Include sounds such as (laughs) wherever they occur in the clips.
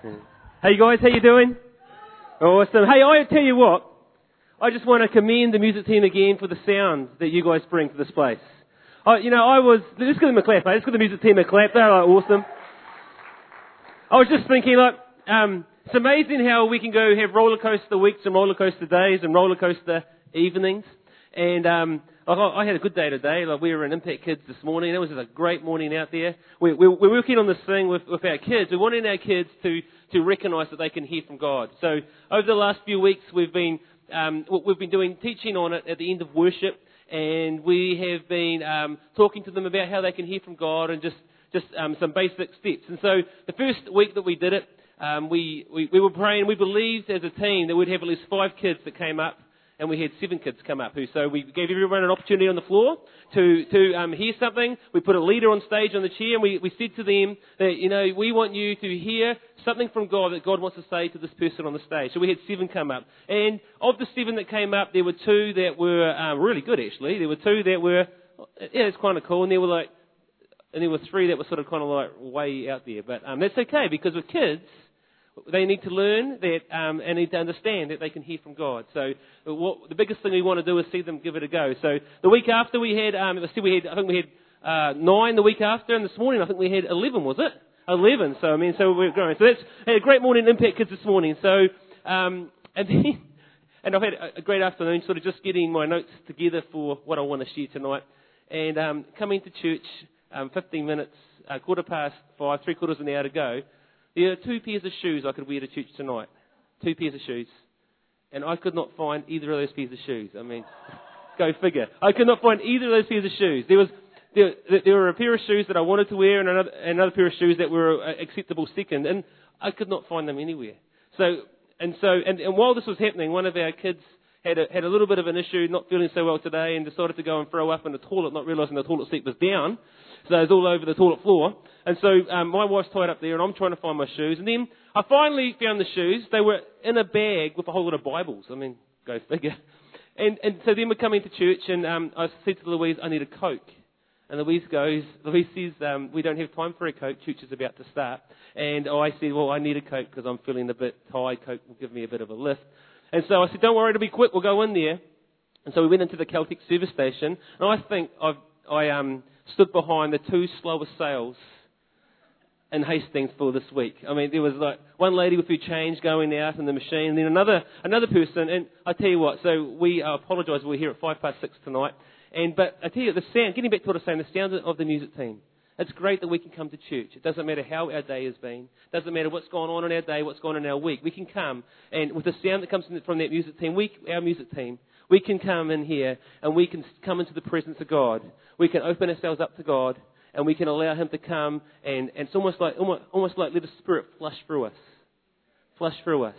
Hey guys, how you doing? Awesome. Hey, I tell you what, I just want to commend the music team again for the sound that you guys bring to this place. I, you know, I was, let's give them a clap, mate. Let's give the music team a clap. They're like awesome. I was just thinking, like, um, it's amazing how we can go have roller coaster weeks and roller coaster days and roller coaster evenings. And um, I had a good day today. Like we were in Impact Kids this morning. It was a great morning out there. We, we, we're working on this thing with, with our kids. We're wanting our kids to, to recognise that they can hear from God. So over the last few weeks, we've been um, we've been doing teaching on it at the end of worship, and we have been um, talking to them about how they can hear from God and just just um, some basic steps. And so the first week that we did it, um, we, we, we were praying. We believed as a team that we'd have at least five kids that came up and we had seven kids come up who, so we gave everyone an opportunity on the floor to, to um, hear something. We put a leader on stage on the chair and we, we said to them that, you know, we want you to hear something from God that God wants to say to this person on the stage. So we had seven come up. And of the seven that came up, there were two that were um, really good actually. There were two that were, yeah, it's kind of cool. And there were like, and there were three that were sort of kind of like way out there. But um, that's okay because with kids, they need to learn that um, and need to understand that they can hear from God. So what, the biggest thing we want to do is see them give it a go. So the week after we had, um, we had I think we had uh, nine the week after, and this morning I think we had eleven. Was it? Eleven. So I mean, so we're growing. So that's had a great morning impact kids this morning. So um, and then, (laughs) and I've had a great afternoon, sort of just getting my notes together for what I want to share tonight, and um, coming to church. Um, 15 minutes, uh, quarter past five, three quarters of an hour to go. There are two pairs of shoes I could wear to church tonight. Two pairs of shoes. And I could not find either of those pairs of shoes. I mean, (laughs) go figure. I could not find either of those pairs of shoes. There was, there, there were a pair of shoes that I wanted to wear and another, another pair of shoes that were uh, acceptable second. And I could not find them anywhere. So, and so, and, and while this was happening, one of our kids had a, had a little bit of an issue, not feeling so well today, and decided to go and throw up in the toilet, not realising the toilet seat was down. So it was all over the toilet floor. And so um, my wife's tied up there, and I'm trying to find my shoes. And then I finally found the shoes. They were in a bag with a whole lot of Bibles. I mean, go figure. And, and so then we're coming to church, and um, I said to Louise, I need a Coke. And Louise goes, Louise says, um, we don't have time for a Coke. Church is about to start. And I said, well, I need a Coke because I'm feeling a bit tired. Coke will give me a bit of a lift. And so I said, don't worry, it'll be quick. We'll go in there. And so we went into the Caltex service station. And I think I've, I, um, stood behind the two slowest sales in Hastings for this week. I mean, there was like one lady with her change going out in the machine, and then another another person. And I tell you what, so we uh, apologise. We're here at five past six tonight, and but I tell you the sound. Getting back to what I was saying, the sound of the music team. It's great that we can come to church. It doesn't matter how our day has been. It doesn't matter what's going on in our day, what's going on in our week. We can come, and with the sound that comes from that music team, we, our music team, we can come in here and we can come into the presence of God. We can open ourselves up to God and we can allow Him to come and, and it's almost like, almost, almost like let the Spirit flush through us. Flush through us.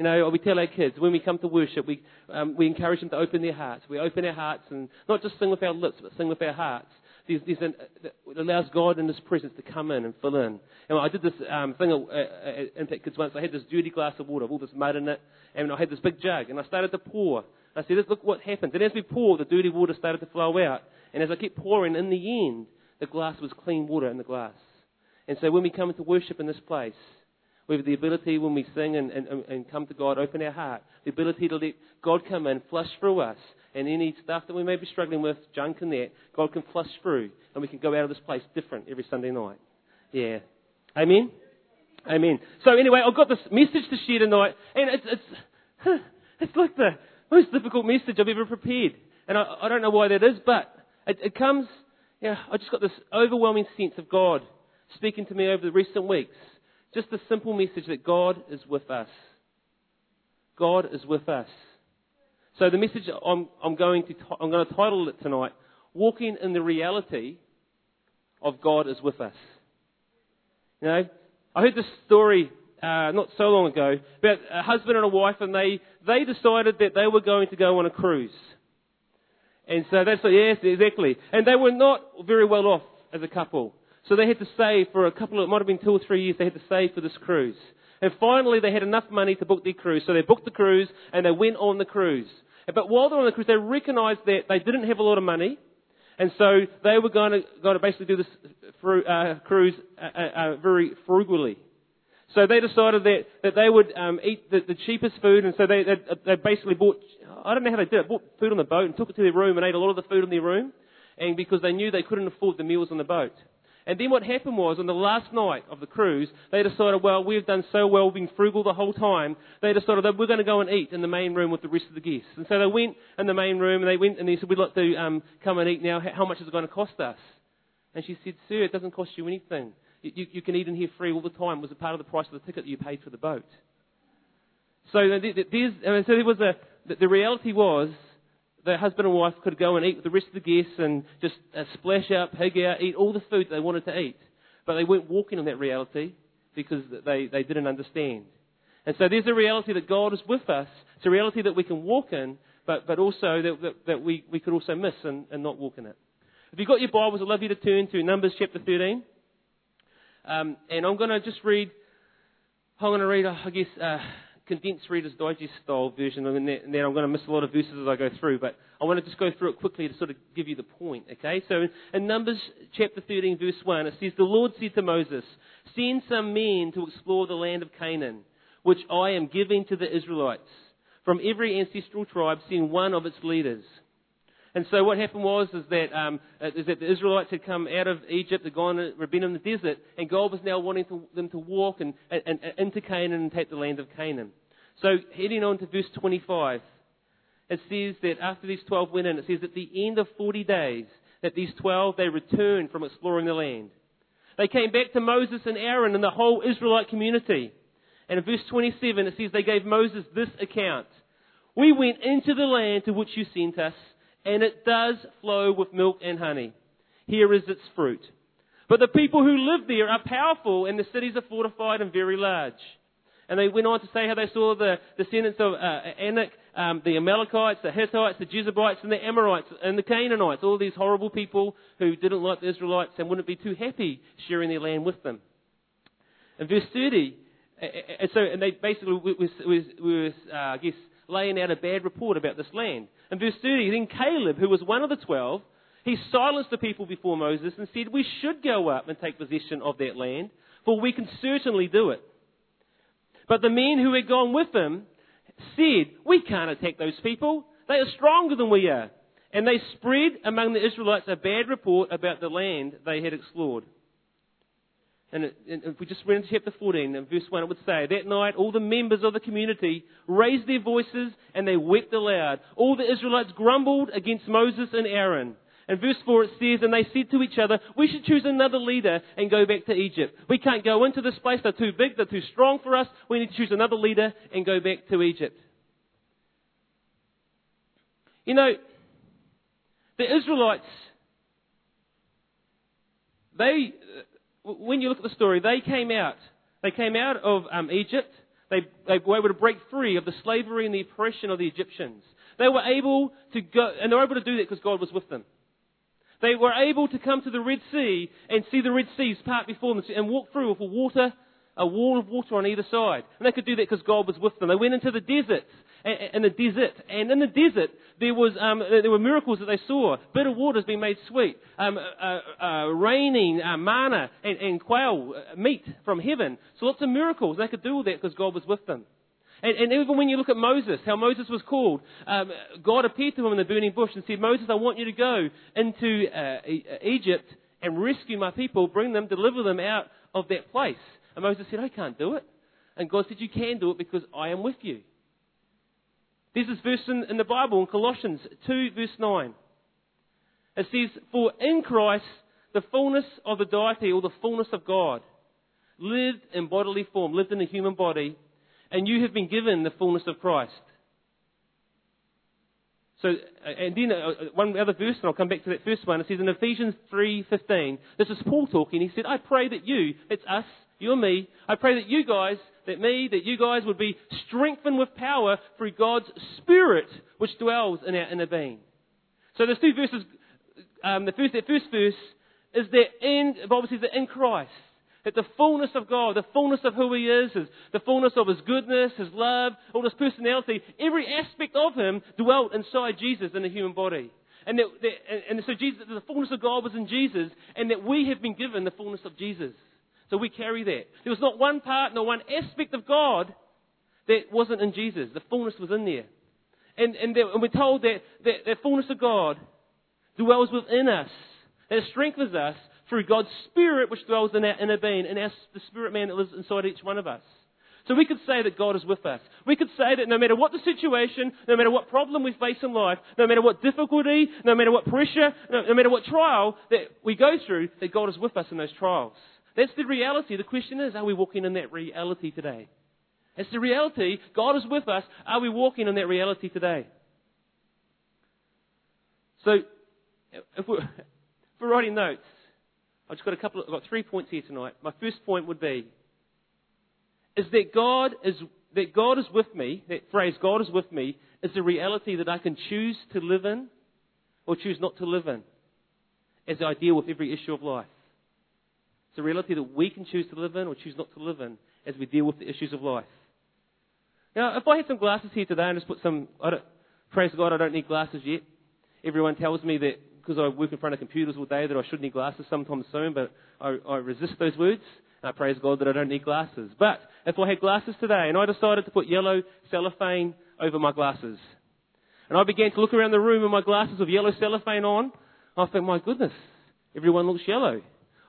You know, we tell our kids when we come to worship, we, um, we encourage them to open their hearts. We open our hearts and not just sing with our lips, but sing with our hearts. There's, there's an, it allows God in His presence to come in and fill in. And I did this um, thing at, Impact Kids once. I had this dirty glass of water, with all this mud in it, and I had this big jug, and I started to pour. I said, look what happens. And as we poured, the dirty water started to flow out. And as I kept pouring, in the end, the glass was clean water in the glass. And so when we come into worship in this place, we have the ability when we sing and, and, and come to God, open our heart, the ability to let God come in, flush through us, and any stuff that we may be struggling with, junk and that, God can flush through, and we can go out of this place different every Sunday night. Yeah. Amen? Amen. So anyway, I've got this message to share tonight, and it's, it's, (sighs) it's like the, most difficult message I've ever prepared. And I, I don't know why that is, but it, it comes, know, I just got this overwhelming sense of God speaking to me over the recent weeks. Just the simple message that God is with us. God is with us. So the message I'm, I'm going to, I'm going to title it tonight, Walking in the Reality of God is with us. You know, I heard this story uh, not so long ago about a husband and a wife, and they, they decided that they were going to go on a cruise. And so that's, yes, exactly. And they were not very well off as a couple. So they had to save for a couple of, it might have been two or three years, they had to save for this cruise. And finally they had enough money to book their cruise. So they booked the cruise and they went on the cruise. But while they were on the cruise, they recognized that they didn't have a lot of money. And so they were going to, going to basically do this uh, cruise uh, uh, uh, very frugally. So they decided that, that they would um, eat the, the cheapest food, and so they, they, they basically bought, I don't know how they did it, bought food on the boat and took it to their room and ate a lot of the food in their room, and because they knew they couldn't afford the meals on the boat. And then what happened was, on the last night of the cruise, they decided, well, we've done so well, we've been frugal the whole time. They decided that we're going to go and eat in the main room with the rest of the guests. And so they went in the main room, and they went and they said, we'd like to um, come and eat now. How much is it going to cost us? And she said, sir, it doesn't cost you anything. You, you, can eat in here free all the time. Was a part of the price of the ticket that you paid for the boat. So, there's, so there was a, the reality was the husband and wife could go and eat with the rest of the guests and just uh, splash out, pig out, eat all the food they wanted to eat. But they weren't walking in that reality because they, they didn't understand. And so there's a reality that God is with us. It's a reality that we can walk in, but, but also that, that, that we, we could also miss and, and not walk in it. If you've got your Bibles, I'd love you to turn to Numbers chapter 13. Um, and I'm going to just read, I'm going to read, I guess, uh, condensed Reader's Digest style version, and then, I'm going to miss a lot of verses as I go through, but I want to just go through it quickly to sort of give you the point, okay? So in, in Numbers chapter 13, verse 1, it says, The Lord said to Moses, Send some men to explore the land of Canaan, which I am giving to the Israelites. From every ancestral tribe, send one of its leaders. And so what happened was is that, um, is that the Israelites had come out of Egypt, had gone, had been in the desert, and God was now wanting to, them to walk and, and, and into Canaan and take the land of Canaan. So heading on to verse 25, it says that after these 12 went in, it says at the end of 40 days, that these 12, they returned from exploring the land. They came back to Moses and Aaron and the whole Israelite community. And in verse 27, it says they gave Moses this account. We went into the land to which you sent us, and it does flow with milk and honey. Here is its fruit. But the people who live there are powerful, and the cities are fortified and very large. And they went on to say how they saw the descendants of uh, Anak, um, the Amalekites, the Hittites, the Jebusites, and the Amorites, and the Canaanites, all these horrible people who didn't like the Israelites and wouldn't be too happy sharing their land with them. In verse 30, and so and they basically was uh, I guess, laying out a bad report about this land. In verse 30, then Caleb, who was one of the twelve, he silenced the people before Moses and said, We should go up and take possession of that land, for we can certainly do it. But the men who had gone with him said, We can't attack those people. They are stronger than we are. And they spread among the Israelites a bad report about the land they had explored. And, if we just read into chapter 14, and verse 1, it would say, That night all the members of the community raised their voices and they wept aloud. All the Israelites grumbled against Moses and Aaron. And verse 4 it says, And they said to each other, We should choose another leader and go back to Egypt. We can't go into this place, they're too big, they're too strong for us. We need to choose another leader and go back to Egypt. You know, the Israelites, they when you look at the story, they came out. They came out of um, Egypt. They, they were able to break free of the slavery and the oppression of the Egyptians. They were able to go, and they were able to do that because God was with them. They were able to come to the Red Sea and see the Red Seas part before them and walk through with a water, a wall of water on either side. And they could do that because God was with them. They went into the in the desert. And in the desert, there, was, um, there were miracles that they saw. Bitter waters being made sweet. Um, uh, uh, raining uh, manna and, and quail, uh, meat from heaven. So lots of miracles. They could do all that because God was with them. And, and, even when you look at Moses, how Moses was called, um, God appeared to him in the burning bush and said, Moses, I want you to go into uh, Egypt and rescue my people, bring them, deliver them out of that place. And Moses said, I can't do it. And God said, You can do it because I am with you. There's this verse in, in the Bible, in Colossians 2, verse 9. It says, For in Christ, the fullness of the deity, or the fullness of God, lived in bodily form, lived in a human body, and you have been given the fullness of Christ. So, and then uh, one other verse, and I'll come back to that first one. It says in Ephesians 3:15. This is Paul talking. He said, "I pray that you, it's us, you and me. I pray that you guys that me, that you guys would be strengthened with power through God's Spirit which dwells in our inner being. So there's two verses. Um, the first, that first verse is that in, the Bible says that in Christ, that the fullness of God, the fullness of who He is, his, the fullness of His goodness, His love, all His personality, every aspect of Him dwelt inside Jesus in the human body. And, that, that, and so Jesus, the fullness of God was in Jesus, and that we have been given the fullness of Jesus. So we carry that. There was not one part, not one aspect of God that wasn't in Jesus. The fullness was in there. And, and, that, and we're told that, that the fullness of God dwells within us. That strengthens us through God's Spirit, which dwells in our inner being, and our, the Spirit man that lives inside each one of us. So we could say that God is with us. We could say that no matter what the situation, no matter what problem we face in life, no matter what difficulty, no matter what pressure, no, no matter what trial that we go through, that God is with us in those trials. That's the reality. The question is, are we walking in that reality today? It's the reality. God is with us. Are we walking in that reality today? So, if we're, if we're writing notes, I've just got a couple. I've got three points here tonight. My first point would be is that God is that God is with me. That phrase, God is with me, is a reality that I can choose to live in or choose not to live in as I deal with every issue of life. It's a reality that we can choose to live in or choose not to live in as we deal with the issues of life. Now, if I had some glasses here today and just put some, I don't, praise God, I don't need glasses yet. Everyone tells me that because I work in front of computers all day that I should need glasses sometime soon, but I, I resist those words. I praise God that I don't need glasses. But if I had glasses today and I decided to put yellow cellophane over my glasses, and I began to look around the room with my glasses with yellow cellophane on, I think, my goodness, everyone looks yellow.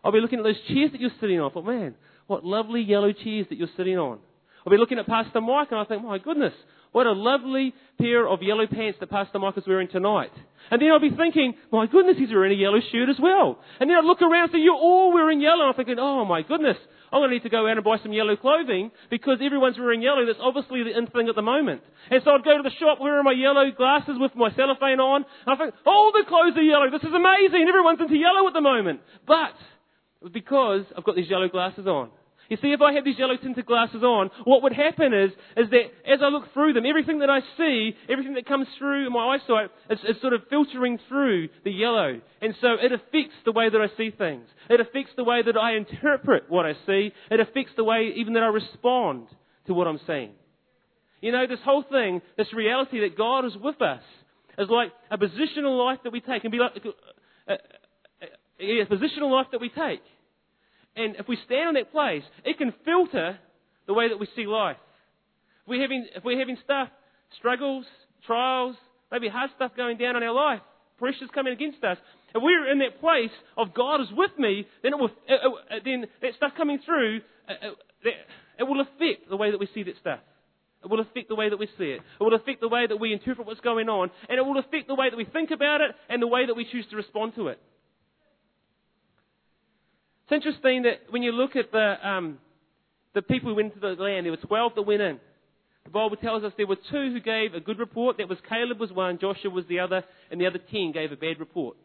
I'll be looking at those chairs that you're sitting on. I man, what lovely yellow chairs that you're sitting on. I'll be looking at Pastor Mike and I think, my goodness, what a lovely pair of yellow pants that Pastor Mike is wearing tonight. And then I'll be thinking, my goodness, he's wearing a yellow shirt as well. And then I'll look around and say, you're all wearing yellow. And I'm thinking, oh my goodness, I'm going to need to go out and buy some yellow clothing because everyone's wearing yellow. That's obviously the in thing at the moment. And so I'd go to the shop wearing my yellow glasses with my cellophane on. And I think, all the clothes are yellow. This is amazing. Everyone's into yellow at the moment. But because I've got these yellow glasses on. You see, if I had these yellow tinted glasses on, what would happen is, is that as I look through them, everything that I see, everything that comes through my eyesight, is, is sort of filtering through the yellow. And so it affects the way that I see things. It affects the way that I interpret what I see. It affects the way even that I respond to what I'm seeing. You know, this whole thing, this reality that God is with us, is like a positional life that we take, and be like a, a, a, a positional life that we take. And if we stand in that place, it can filter the way that we see life. If we're having, if we're having stuff, struggles, trials, maybe hard stuff going down in our life, pressures coming against us, if we're in that place of God is with me, then it will, it, it, then that stuff coming through, uh, uh, it, it will affect the way that we see that stuff. It will affect the way that we see it. It will affect the way that we interpret what's going on. And it will affect the way that we think about it and the way that we choose to respond to it. It's interesting that when you look at the, um, the people who went into the land, there were 12 that went in. The Bible tells us there were two who gave a good report. That was Caleb was one, Joshua was the other, and the other 10 gave a bad report.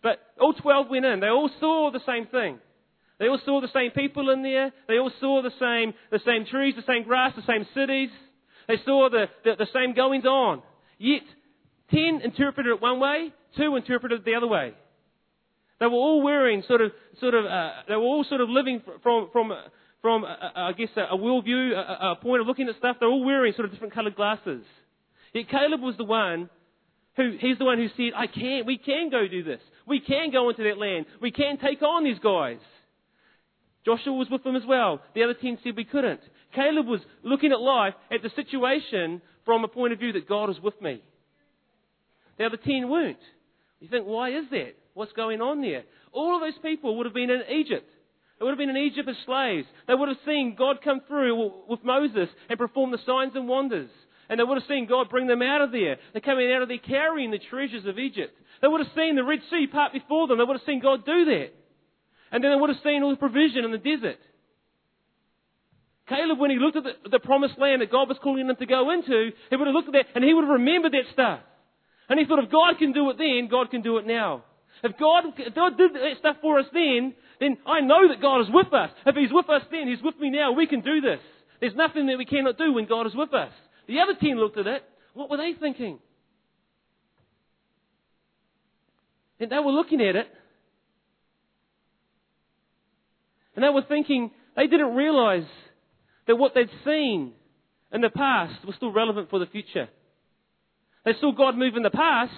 But all 12 went in. They all saw the same thing. They all saw the same people in there. They all saw the same, the same trees, the same grass, the same cities. They saw the, the, the same goings on. Yet, 10 interpreted it one way, 2 interpreted it the other way. They were all wearing sort of, sort of, uh, they were all sort of living from, from, from, uh, uh, I guess, a, a worldview, a, a point of looking at stuff. They're all wearing sort of different coloured glasses. Yet Caleb was the one who, he's the one who said, I can, we can go do this. We can go into that land. We can take on these guys. Joshua was with them as well. The other ten said we couldn't. Caleb was looking at life, at the situation, from a point of view that God is with me. The other ten weren't. You think, why is that? What's going on there? All of those people would have been in Egypt. They would have been in Egypt as slaves. They would have seen God come through with Moses and perform the signs and wonders. And they would have seen God bring them out of there. They're coming out of there carrying the treasures of Egypt. They would have seen the Red Sea part before them. They would have seen God do that. And then they would have seen all the provision in the desert. Caleb, when he looked at the, the promised land that God was calling them to go into, he would have looked at that and he would have remembered that stuff. And he thought, if God can do it then, God can do it now. If God, if God did that stuff for us then, then I know that God is with us. If He's with us then, He's with me now. We can do this. There's nothing that we cannot do when God is with us. The other ten looked at it. What were they thinking? And they were looking at it. And they were thinking, they didn't realize that what they'd seen in the past was still relevant for the future. They saw God move in the past,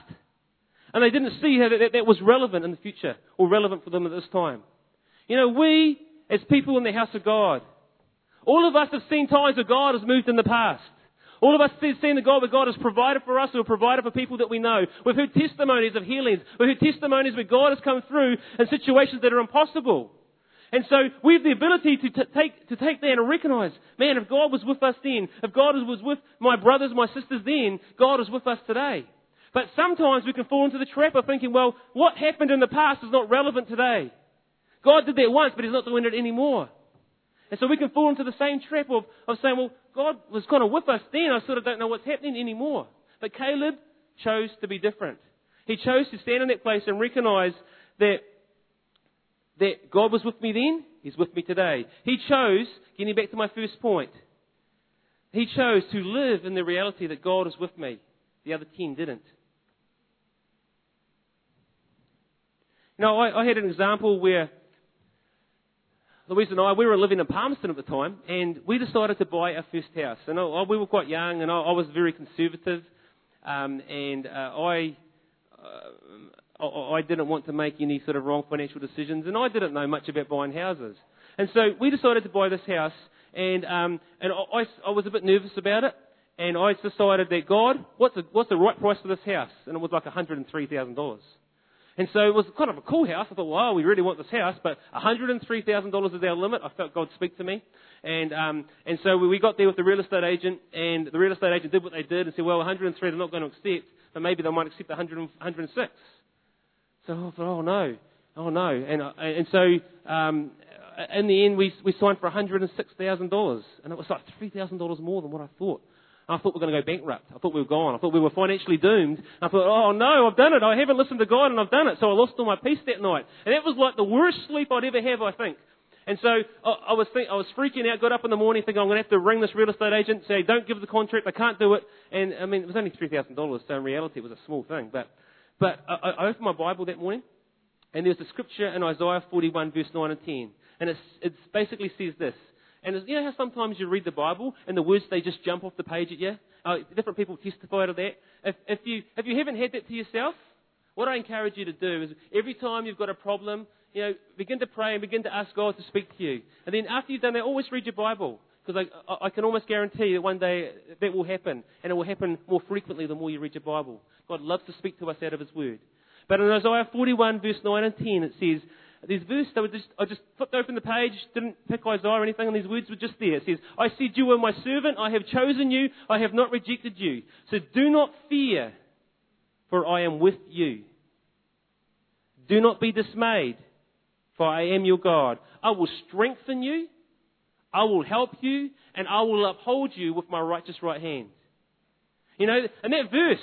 and they didn't see how that, that was relevant in the future or relevant for them at this time. You know, we as people in the house of God. All of us have seen times where God has moved in the past. All of us have seen the God where God has provided for us or provided for people that we know. We've heard testimonies of healings. We've heard testimonies where God has come through in situations that are impossible. And so we have the ability to t- take, to take that and recognize, man, if God was with us then, if God was with my brothers, my sisters then, God is with us today. But sometimes we can fall into the trap of thinking, well, what happened in the past is not relevant today. God did that once, but He's not doing it anymore. And so we can fall into the same trap of, of saying, well, God was kind of with us then. I sort of don't know what's happening anymore. But Caleb chose to be different. He chose to stand in that place and recognize that, that God was with me then. He's with me today. He chose, getting back to my first point, he chose to live in the reality that God is with me. The other ten didn't. Now, I, I had an example where Louise and I, we were living in Palmerston at the time, and we decided to buy our first house. And I, we were quite young, and I, I was very conservative, um, and uh, I, uh, I, I didn't want to make any sort of wrong financial decisions, and I didn't know much about buying houses. And so we decided to buy this house, and um, and I, I was a bit nervous about it, and I decided that God, what's the, what's the right price for this house? And it was like $103,000. And so it was kind of a cool house. I thought, wow, we really want this house, but $103,000 is our limit. I felt God speak to me. And, um, and so we got there with the real estate agent, and the real estate agent did what they did and said, well, 103 they're not going to accept, but maybe they might accept 100, 106. So I thought, oh no, oh no. And, uh, and so um, in the end, we, we signed for $106,000, and it was like $3,000 more than what I thought. I thought we were going to go bankrupt. I thought we were gone. I thought we were financially doomed. I thought, oh no, I've done it. I haven't listened to God and I've done it. So I lost all my peace that night. And that was like the worst sleep I'd ever have, I think. And so I, was think, I was freaking out. Got up in the morning thinking I'm going to have to ring this real estate agent, say don't give the contract, I can't do it. And I mean it was only three thousand dollars, so in reality it was a small thing. But but I, I opened my Bible that morning, and there's a scripture in Isaiah 41 verse 9 and 10, and it's, it basically says this. And you know how sometimes you read the Bible and the words they just jump off the page at you? Uh, different people testify to that. If, if, you, if you haven't had that to yourself, what I encourage you to do is every time you've got a problem, you know, begin to pray and begin to ask God to speak to you. And then after you've done that, always read your Bible. Because I, I can almost guarantee that one day that will happen. And it will happen more frequently the more you read your Bible. God loves to speak to us out of His Word. But in Isaiah 41 verse 9 and 10 it says, these verses, were just, I just flipped open the page, didn't pick Isaiah or anything, and these words were just there. It says, I said, You are my servant, I have chosen you, I have not rejected you. So do not fear, for I am with you. Do not be dismayed, for I am your God. I will strengthen you, I will help you, and I will uphold you with my righteous right hand. You know, and that verse,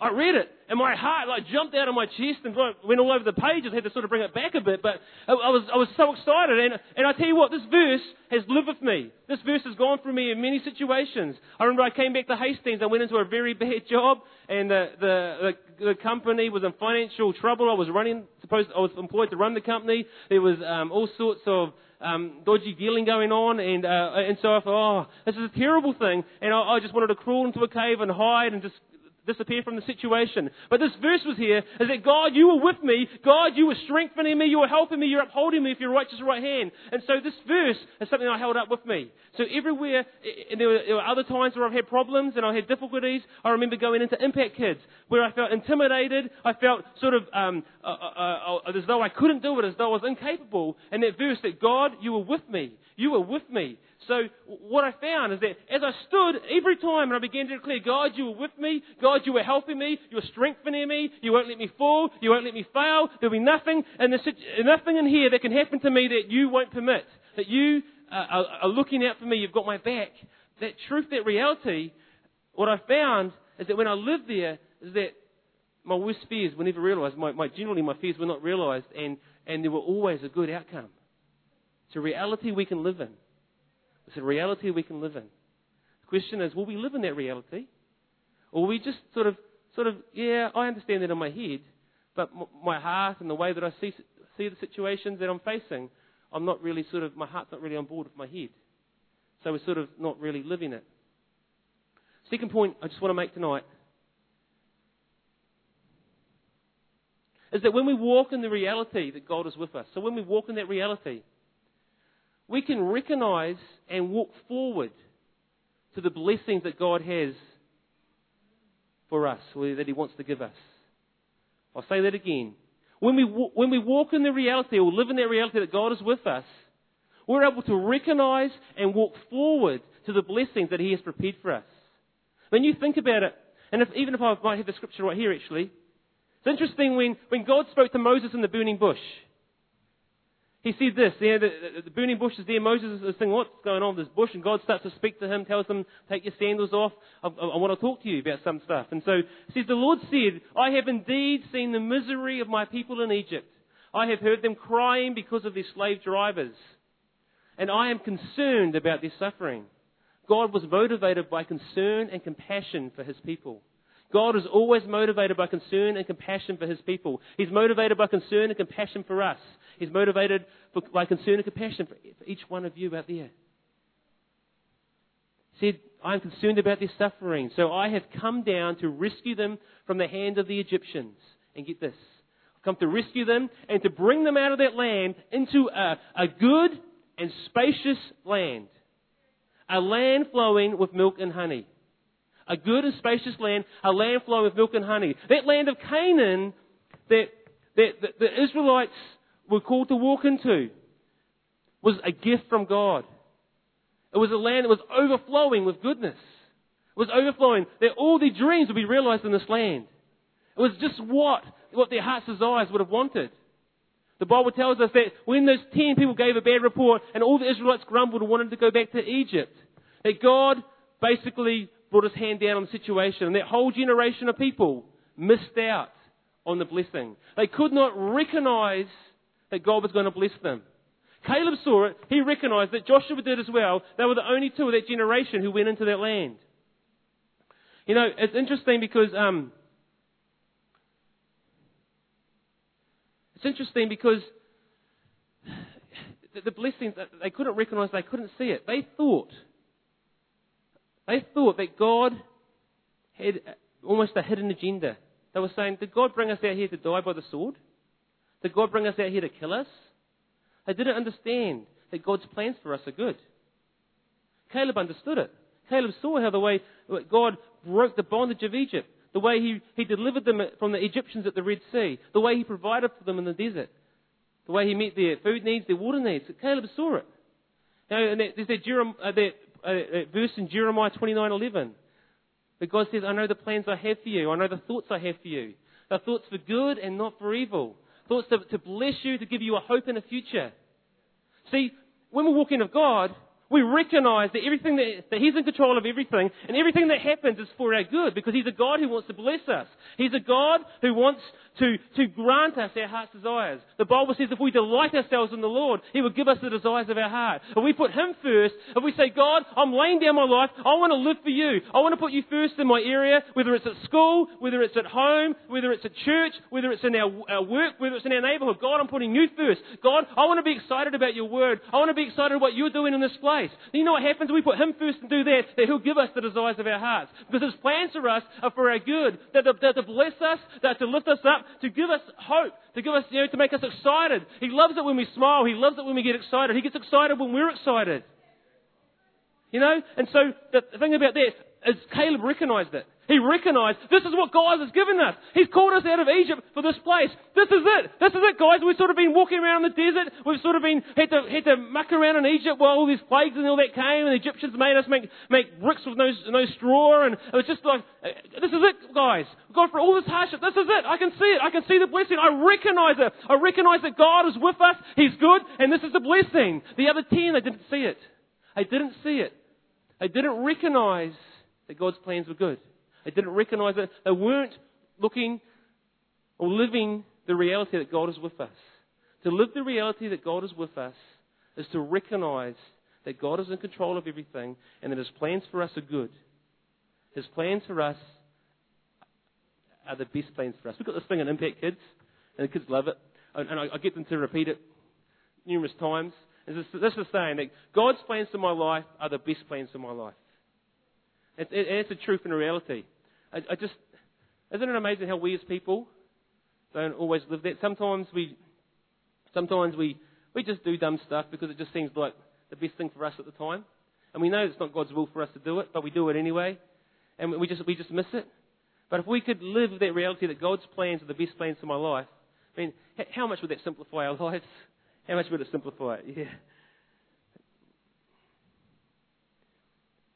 I read it, and my heart like jumped out of my chest and went all over the pages. I had to sort of bring it back a bit, but I was I was so excited. And and I tell you what, this verse has lived with me. This verse has gone through me in many situations. I remember I came back to Hastings. I went into a very bad job, and the the the, the company was in financial trouble. I was running supposed I was employed to run the company. There was um, all sorts of um, dodgy dealing going on, and uh, and so I thought, oh, this is a terrible thing, and I, I just wanted to crawl into a cave and hide and just disappear from the situation. But this verse was here is that God, you were with me. God, you were strengthening me. You were helping me. You're upholding me with your righteous right hand. And so this verse is something I held up with me. So everywhere, and there were, there were other times where I've had problems and I had difficulties. I remember going into Impact Kids where I felt intimidated. I felt sort of um, uh, uh, uh, as though I couldn't do it, as though I was incapable. And that verse that God, you were with me. You were with me. So what I found is that as I stood every time and I began to declare, God, you were with me. God, you were helping me. You were strengthening me. You won't let me fall. You won't let me fail. There'll be nothing, and there's nothing in here that can happen to me that you won't permit. That you uh, are, are looking out for me. You've got my back. That truth, that reality, what I found is that when I lived there, is that my worst fears were never realized. My, my, generally, my fears were not realized, and, and there were always a good outcome. It's a reality we can live in. It's a reality we can live in. The question is, will we live in that reality? Or will we just sort of, sort of, yeah, I understand that in my head, but m- my heart and the way that I see, see the situations that I'm facing, I'm not really sort of, my heart's not really on board with my head. So we're sort of not really living it. Second point I just want to make tonight is that when we walk in the reality that God is with us, so when we walk in that reality, we can recognize and walk forward to the blessings that God has for us, or that He wants to give us. I'll say that again. When we, when we walk in the reality or live in that reality that God is with us, we're able to recognize and walk forward to the blessings that He has prepared for us. When you think about it, and if, even if I might have the scripture right here actually, it's interesting when, when God spoke to Moses in the burning bush. He said this, you know, the, the, burning bush is there. Moses is saying, what's going on with this bush? And God starts to speak to him, tells him, take your sandals off. I, I, I want to talk to you about some stuff. And so he says, the Lord said, I have indeed seen the misery of my people in Egypt. I have heard them crying because of their slave drivers. And I am concerned about their suffering. God was motivated by concern and compassion for his people. God is always motivated by concern and compassion for his people. He's motivated by concern and compassion for us. He's motivated by concern and compassion for, for each one of you out there. He said, I'm concerned about their suffering, so I have come down to rescue them from the hand of the Egyptians. And get this I've come to rescue them and to bring them out of that land into a, a good and spacious land. A land flowing with milk and honey. A good and spacious land, a land flowing with milk and honey. That land of Canaan that, that, that the Israelites were called to walk into was a gift from God. It was a land that was overflowing with goodness. It was overflowing. That all their dreams would be realized in this land. It was just what, what their heart's desires would have wanted. The Bible tells us that when those ten people gave a bad report and all the Israelites grumbled and wanted to go back to Egypt, that God basically brought his hand down on the situation and that whole generation of people missed out on the blessing. They could not recognize that God was going to bless them. Caleb saw it. He recognized that Joshua did as well. They were the only two of that generation who went into that land. You know, it's interesting because um, it's interesting because the, blessings they couldn't recognize, they couldn't see it. They thought they thought that God had almost a hidden agenda. They were saying, "Did God bring us out here to die by the sword?" Did God bring us out here to kill us? They didn't understand that God's plans for us are good. Caleb understood it. Caleb saw how the way God broke the bondage of Egypt, the way he, he delivered them from the Egyptians at the Red Sea, the way he provided for them in the desert, the way he met their food needs, their water needs. Caleb saw it. Now, and there's that, Jeremiah, uh, that, uh, that verse in Jeremiah 29:11, But God says, "I know the plans I have for you. I know the thoughts I have for you. They're thoughts for good and not for evil, thoughts to, to bless you, to give you a hope and a future. See, when we walk in of God, we recognize that everything that, that He's in control of everything, and everything that happens is for our good because He's a God who wants to bless us. He's a God who wants to, to grant us our heart's desires. The Bible says if we delight ourselves in the Lord, He will give us the desires of our heart. If we put Him first, if we say, God, I'm laying down my life, I want to live for you. I want to put you first in my area, whether it's at school, whether it's at home, whether it's at church, whether it's in our, our work, whether it's in our neighborhood. God, I'm putting you first. God, I want to be excited about your word. I want to be excited about what you're doing in this place. You know what happens? We put Him first and do that, that He'll give us the desires of our hearts. Because His plans for us are for our good. That to, that to bless us, that to lift us up, to give us hope, to give us, you know, to make us excited. He loves it when we smile. He loves it when we get excited. He gets excited when we're excited. You know? And so the thing about that is Caleb recognized it. He recognized this is what God has given us. He's called us out of Egypt for this place. This is it. This is it, guys. We've sort of been walking around the desert. We've sort of been had to had to muck around in Egypt while all these plagues and all that came, and the Egyptians made us make make bricks with no no straw, and it was just like uh, this is it, guys. We've gone through all this hardship. This is it. I can see it. I can see the blessing. I recognize it. I recognize that God is with us. He's good, and this is the blessing. The other ten, they didn't see it. They didn't see it. They didn't recognize that God's plans were good. They didn't recognize it. They weren't looking or living the reality that God is with us. To live the reality that God is with us is to recognize that God is in control of everything and that His plans for us are good. His plans for us are the best plans for us. We've got this thing in Impact Kids, and the kids love it. And I, get them to repeat it numerous times. This is saying that God's plans for my life are the best plans for my life. It, it's a truth and a reality. I, I just, isn't it amazing how we as people don't always live that? Sometimes we, sometimes we, we just do dumb stuff because it just seems like the best thing for us at the time. And we know it's not God's will for us to do it, but we do it anyway. And we just, we just miss it. But if we could live that reality that God's plans are the best plans for my life, I mean, how much would that simplify our (laughs) lives? How much would it simplify it? Yeah.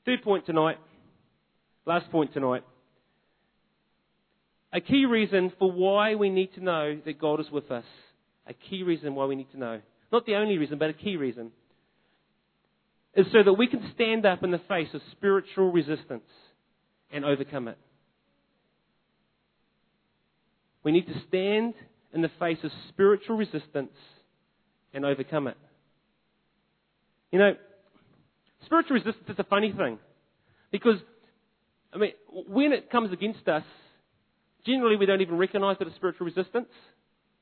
Third point tonight, last point tonight. A key reason for why we need to know that God is with us. A key reason why we need to know. Not the only reason, but a key reason. Is so that we can stand up in the face of spiritual resistance and overcome it. We need to stand in the face of spiritual resistance and overcome it. You know, spiritual resistance is a funny thing. Because, I mean, when it comes against us, generally we don't even recognize that it's spiritual resistance.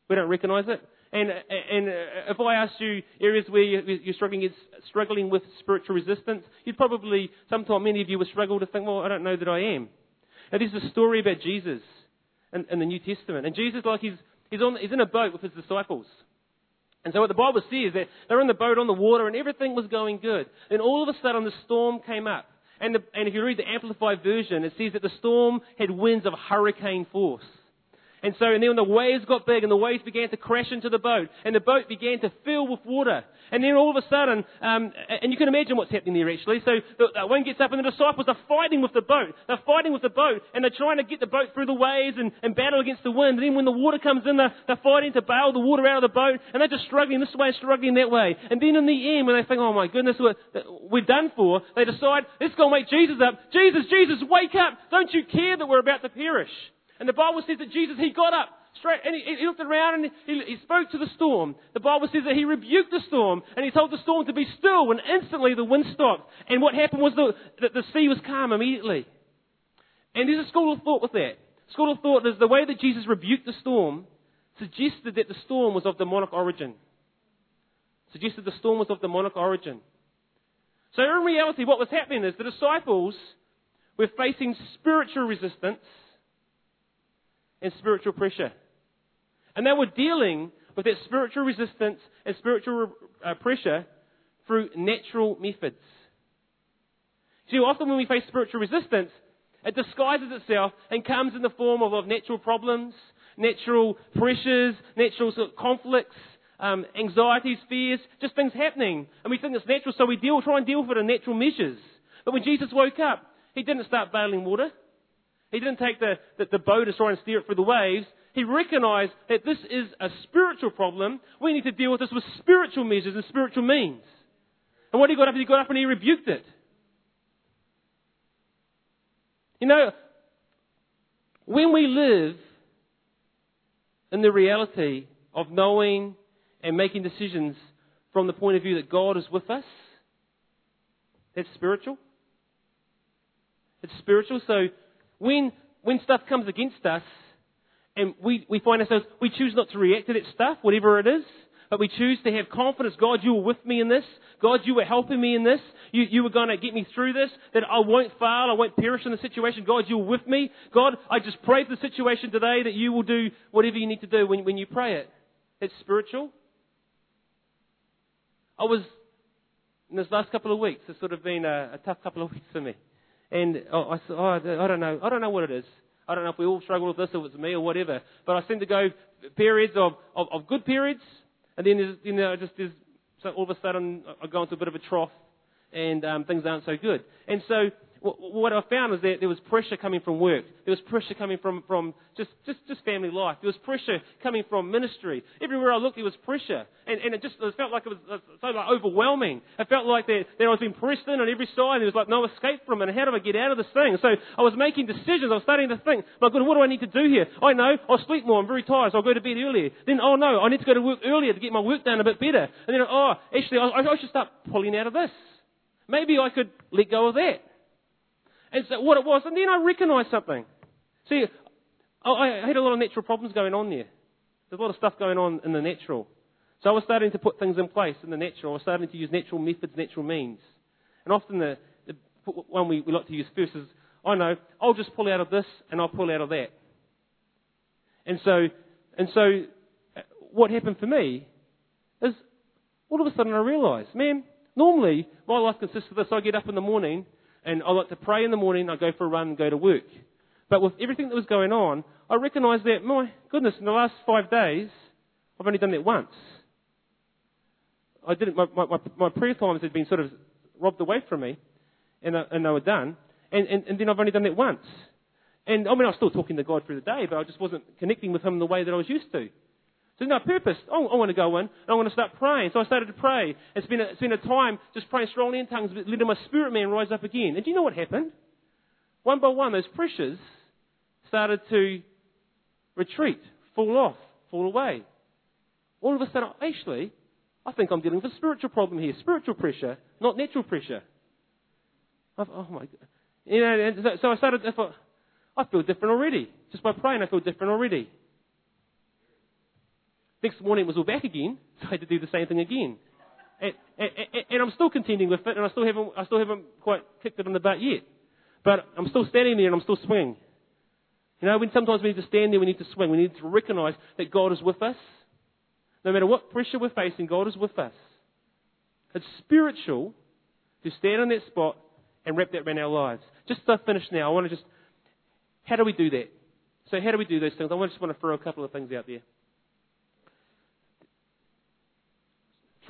We don't recognize it. And, and uh, if I asked you areas where you're struggling, struggling with spiritual resistance, you'd probably, sometime many of you would struggle to think, well, I don't know that I am. Now, there's a story about Jesus in, in the New Testament. And Jesus, like, he's, he's, on, he's in a boat with his disciples. And so what the Bible says is that they're in the boat on the water and everything was going good. And all of a sudden the storm came up. And, the, and if you read the Amplified Version, it says that the storm had winds of hurricane force. And so, and then the waves got big and the waves began to crash into the boat and the boat began to fill with water. And then all of a sudden, um, and you can imagine what's happening there actually. So the, the one gets up and the disciples are fighting with the boat. They're fighting with the boat and they're trying to get the boat through the waves and, and battle against the wind. And then when the water comes in, they're, they're fighting to bail the water out of the boat and they're just struggling this way and struggling that way. And then in the end, when they think, oh my goodness, we're, we're done for, they decide, let's go and wake Jesus up. Jesus, Jesus, wake up. Don't you care that we're about to perish? And the Bible says that Jesus, he got up straight and he, he looked around and he, he, spoke to the storm. The Bible says that he rebuked the storm and he told the storm to be still and instantly the wind stopped. And what happened was the, that the sea was calm immediately. And there's a school of thought with that. School of thought is the way that Jesus rebuked the storm suggested that the storm was of demonic origin. Suggested the storm was of demonic origin. So in reality, what was happening is the disciples were facing spiritual resistance and spiritual pressure. And they were dealing with that spiritual resistance and spiritual uh, pressure through natural methods. See, often when we face spiritual resistance, it disguises itself and comes in the form of, of natural problems, natural pressures, natural sort of conflicts, um, anxieties, fears, just things happening. And we think it's natural, so we deal, try and deal with it in natural measures. But when Jesus woke up, he didn't start bailing water. He didn't take the, the, the boat and try and steer it through the waves. He recognized that this is a spiritual problem. We need to deal with this with spiritual measures and spiritual means. And what he got up, he got up and he rebuked it. You know, when we live in the reality of knowing and making decisions from the point of view that God is with us, that's spiritual. It's spiritual. So when, when stuff comes against us and we, we find ourselves, we choose not to react to that stuff, whatever it is, but we choose to have confidence. God, you were with me in this. God, you were helping me in this. You, you were going to get me through this. That I won't fail. I won't perish in the situation. God, you were with me. God, I just pray for the situation today that you will do whatever you need to do when, when you pray it. It's spiritual. I was, in this last couple of weeks, it's sort of been a, a tough couple of (laughs) weeks for me. And oh, I I don't know. I don't know what it is. I don't know if we all struggle with this or it's me or whatever. But I seem to go periods of, of, of good periods, and then there's, you know, just there's, so all of a sudden I go into a bit of a trough, and um, things aren't so good. And so what I found was that there was pressure coming from work. There was pressure coming from, from just, just, just family life. There was pressure coming from ministry. Everywhere I looked, there was pressure. And, and it just it felt like it was uh, so like overwhelming. It felt like that, that I was being pressed in on every side. There was like no escape from it. And how do I get out of this thing? So I was making decisions. I was starting to think, my God, what do I need to do here? I know, I'll sleep more. I'm very tired, so I'll go to bed earlier. Then, oh no, I need to go to work earlier to get my work done a bit better. And then, oh, actually, I, I should start pulling out of this. Maybe I could let go of that. And so what it was, and then I recognized something. See, oh, I had a lot of natural problems going on there. There's a lot of stuff going on in the natural. So I was starting to put things in place in the natural. I was starting to use natural methods, natural means. And often the, the one we, we like to use first is, I know, I'll just pull out of this and I'll pull out of that. And so, and so uh, what happened for me is all of a sudden I realized, man, normally, my life consists of this. I get up in the morning, and I like to pray in the morning, I go for a run and go to work. But with everything that was going on, I recognised that, my goodness, in the last five days, I've only done that once. I didn't, my, my, my prayer times had been sort of robbed away from me, and, uh, and they were done. And, and, and then I've only done that once. And I mean, I was still talking to God through the day, but I just wasn't connecting with Him the way that I was used to. So no purpose. I, I want to go in I want to start praying. So I started to pray. It's been a, it's been a time just praying strongly in tongues, letting my spirit man rise up again. And do you know what happened? One by one, those pressures started to retreat, fall off, fall away. All of a sudden, actually, I think I'm dealing with a spiritual problem here. Spiritual pressure, not natural pressure. I've, oh my God. You know, so, so I started, I thought, I feel different already. Just by praying, I feel different already. Next morning it was all back again, so I had to do the same thing again. And, and, and, I'm still contending with it, and I still haven't, I still haven't quite kicked it in the butt yet. But I'm still standing there and I'm still swinging. You know, when sometimes we need to stand there, we need to swing. We need to recognize that God is with us. No matter what pressure we're facing, God is with us. It's spiritual to stand on that spot and wrap that around our lives. Just to finish now, I want to just, how do we do that? So how do we do those things? I just want to throw a couple of things out there.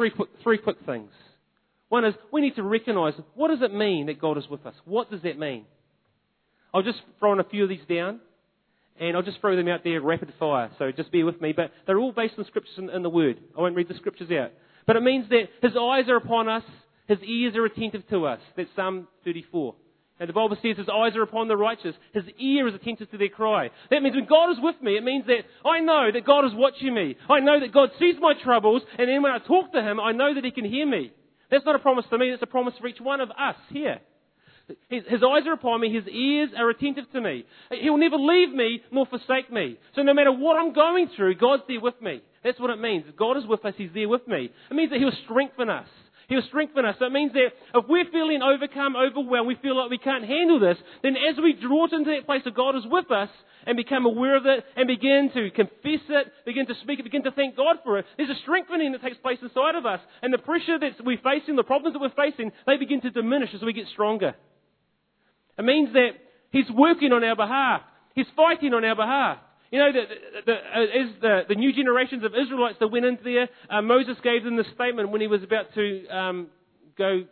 Three quick, three quick things. One is we need to recognize what does it mean that God is with us? What does that mean? I'll just throw in a few of these down, and I'll just throw them out there rapid fire. So just bear with me. But they're all based on scriptures in, in the Word. I won't read the scriptures out. But it means that His eyes are upon us, His ears are attentive to us. That's Psalm 34. And the Bible says his eyes are upon the righteous. His ear is attentive to their cry. That means when God is with me, it means that I know that God is watching me. I know that God sees my troubles, and then when I talk to him, I know that he can hear me. That's not a promise to me, that's a promise for each one of us here. His, his eyes are upon me, his ears are attentive to me. He will never leave me nor forsake me. So no matter what I'm going through, God's there with me. That's what it means. God is with us, he's there with me. It means that he'll strengthen us. He'll strengthen us. So it means that if we're feeling overcome, overwhelmed, we feel like we can't handle this, then as we draw into that place that God is with us and become aware of it and begin to confess it, begin to speak it, begin to thank God for it, there's a strengthening that takes place inside of us. And the pressure that we're facing, the problems that we're facing, they begin to diminish as we get stronger. It means that He's working on our behalf. He's fighting on our behalf. You know, the, the, as the, the new generations of Israelites that went into there, uh, Moses gave them the statement when he was about to um, go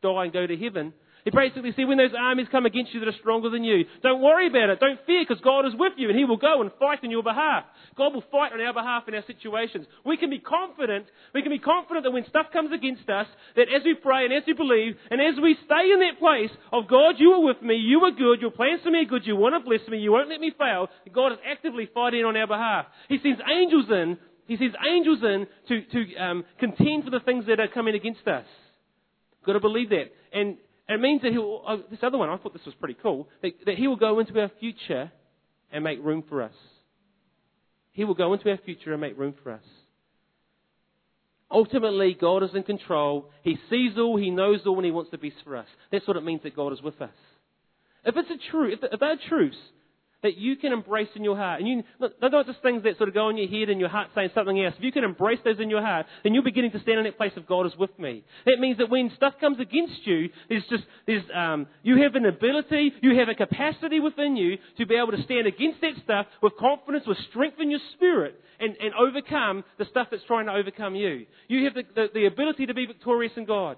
die and go to heaven. He basically said, when those armies come against you that are stronger than you, don't worry about it. Don't fear because God is with you and He will go and fight on your behalf. God will fight on our behalf in our situations. We can be confident, we can be confident that when stuff comes against us, that as we pray and as we believe and as we stay in that place of God, you are with me, you are good, your plans for me are good, you want to bless me, you won't let me fail, God is actively fighting on our behalf. He sends angels in, He sends angels in to, to um, contend for the things that are coming against us. Got to believe that. And it means that he'll, oh, this other one, I thought this was pretty cool, that, that he will go into our future and make room for us. He will go into our future and make room for us. Ultimately, God is in control. He sees all, He knows all, and He wants the best for us. That's what it means that God is with us. If it's a truth, if they're truths that you can embrace in your heart. And you, they're not just things that sort of go in your head and your heart saying something else. If you can embrace those in your heart, then you're beginning to stand in that place of God is with me. That means that when stuff comes against you, there's just, there's, um, you have an ability, you have a capacity within you to be able to stand against that stuff with confidence, with strength in your spirit, and, and overcome the stuff that's trying to overcome you. You have the, the, the ability to be victorious in God.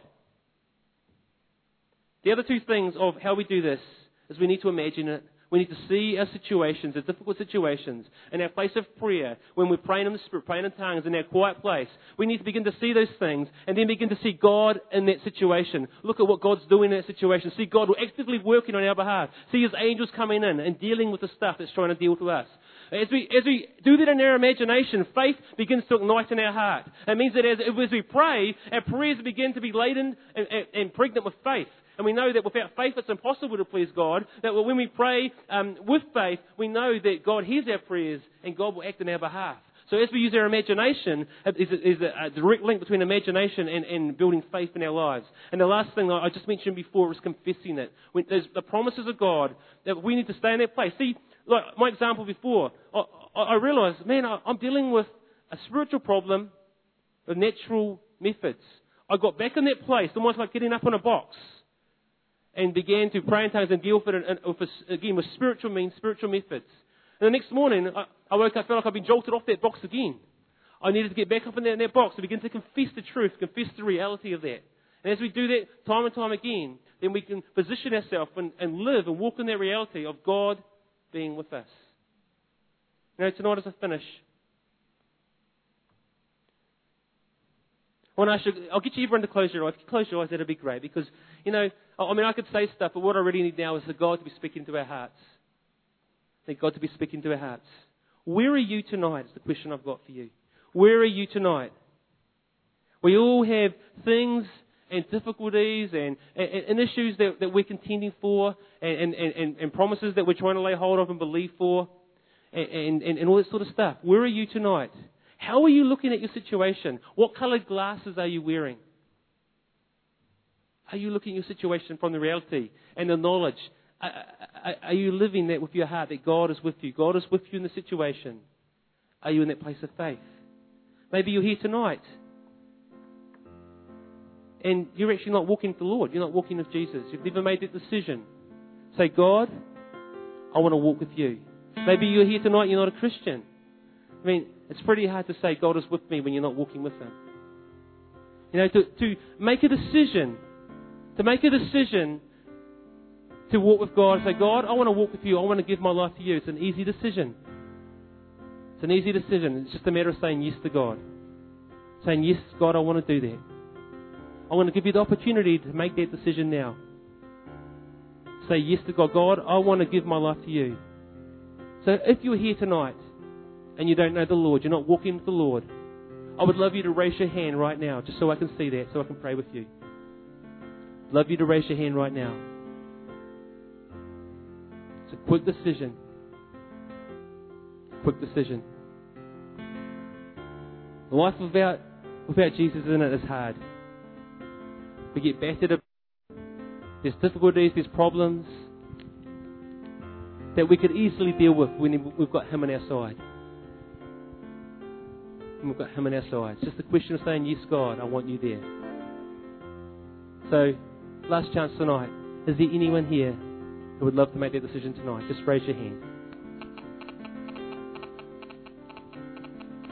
The other two things of how we do this is we need to imagine it we need to see our situations, our difficult situations, in our place of prayer, when we're praying in the Spirit, praying in tongues, in our quiet place. We need to begin to see those things and then begin to see God in that situation. Look at what God's doing in that situation. See God actively working on our behalf. See His angels coming in and dealing with the stuff that's trying to deal with us. As we, as we do that in our imagination, faith begins to ignite in our heart. It means that as, as we pray, our prayers begin to be laden and, and, and pregnant with faith. And we know that without faith it's impossible to please God. That when we pray um, with faith, we know that God hears our prayers and God will act on our behalf. So as we use our imagination, there's a, direct link between imagination and, and, building faith in our lives. And the last thing I just mentioned before is confessing it. When there's the promises of God that we need to stay in that place. See, like my example before, I, I, I realized, man, I, I'm dealing with a spiritual problem with natural methods. I got back in that place, almost like getting up on a box, and began to pray in tongues and deal with it, and, with, again, with spiritual means, spiritual methods. And the next morning, I, I woke up, I felt like I'd been jolted off that box again. I needed to get back up in that, in that box and begin to confess the truth, confess the reality of that. And as we do that time and time again, then we can position ourselves and, and live and walk in that reality of God being with us. Now, tonight as I finish, I you, I'll get you everyone to close your eyes. Close your eyes, that'd be great. Because, you know, I mean, I could say stuff, but what I really need now is for God to be speaking to our hearts. I need God to be speaking to our hearts. Where are you tonight? Is the question I've got for you. Where are you tonight? We all have things and difficulties and, and, and issues that, that we're contending for and, and, promises that we're trying to lay hold of and believe for and all that sort of stuff. Where are you tonight? How are you looking at your situation? What coloured glasses are you wearing? Are you looking at your situation from the reality and the knowledge? Are you living that with your heart that God is with you? God is with you in the situation. Are you in that place of faith? Maybe you're here tonight and you're actually not walking with the Lord. You're not walking with Jesus. You've never made that decision. Say, God, I want to walk with you. Maybe you're here tonight, you're not a Christian. I mean, it's pretty hard to say God is with me when you're not walking with Him. You know, to, to make a decision, to make a decision to walk with God, say, God, I want to walk with you. I want to give my life to you. It's an easy decision. It's an easy decision. It's just a matter of saying yes to God. Saying, yes, God, I want to do that. I want to give you the opportunity to make that decision now. Say yes to God. God, I want to give my life to you. So if you're here tonight and you don't know the Lord, you're not walking with the Lord, I would love you to raise your hand right now, just so I can see that, so I can pray with you. Love you to raise your hand right now. It's a quick decision. Quick decision. Life without, without Jesus in it is hard. We get battered. There's difficulties, there's problems that we could easily deal with when we've got Him on our side. When we've got Him on our side. It's just a question of saying, Yes, God, I want you there. So, last chance tonight. Is there anyone here who would love to make that decision tonight? Just raise your hand.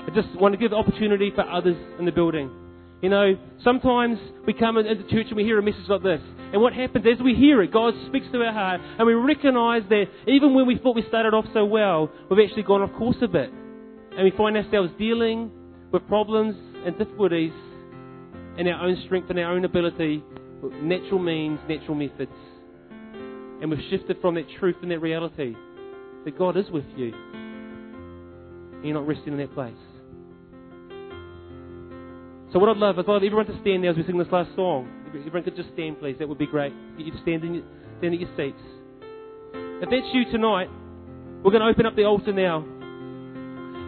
I just want to give opportunity for others in the building. You know, sometimes we come into church and we hear a message like this. And what happens as we hear it, God speaks to our heart and we recognize that even when we thought we started off so well, we've actually gone off course a bit. And we find ourselves dealing with problems and difficulties in our own strength and our own ability, with natural means, natural methods. And we've shifted from that truth and that reality that God is with you. And you're not resting in that place. So what I'd love is I'd love everyone to stand now as we sing this last song. Everyone could just stand, please. That would be great. Get you to stand, in, stand at your seats. If that's you tonight, we're going to open up the altar now.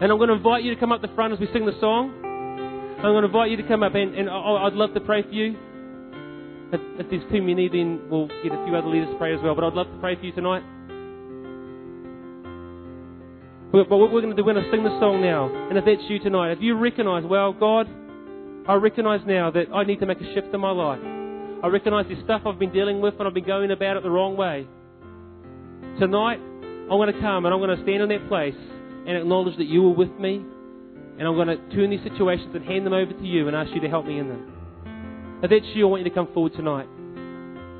And I'm going to invite you to come up the front as we sing the song. I'm going to invite you to come up, and, and I'd love to pray for you. If, if there's too many, then we'll get a few other leaders to pray as well. But I'd love to pray for you tonight. But what we're going to do, we're going to sing the song now. And if that's you tonight, if you recognize, well, God, I recognize now that I need to make a shift in my life. I recognize the stuff I've been dealing with and I've been going about it the wrong way. Tonight, I'm going to come and I'm going to stand in that place and acknowledge that you are with me. And I'm going to turn these situations and hand them over to you and ask you to help me in them. If that's you, I want you to come forward tonight.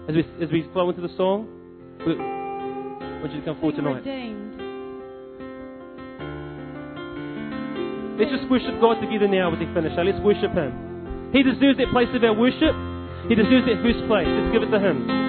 As we, as we flow into the song, we, I want you to come forward tonight. Let's just worship God together now as we finish. Let's worship Him. He deserves that place of our worship. He deserves that first place. Let's give it to Him.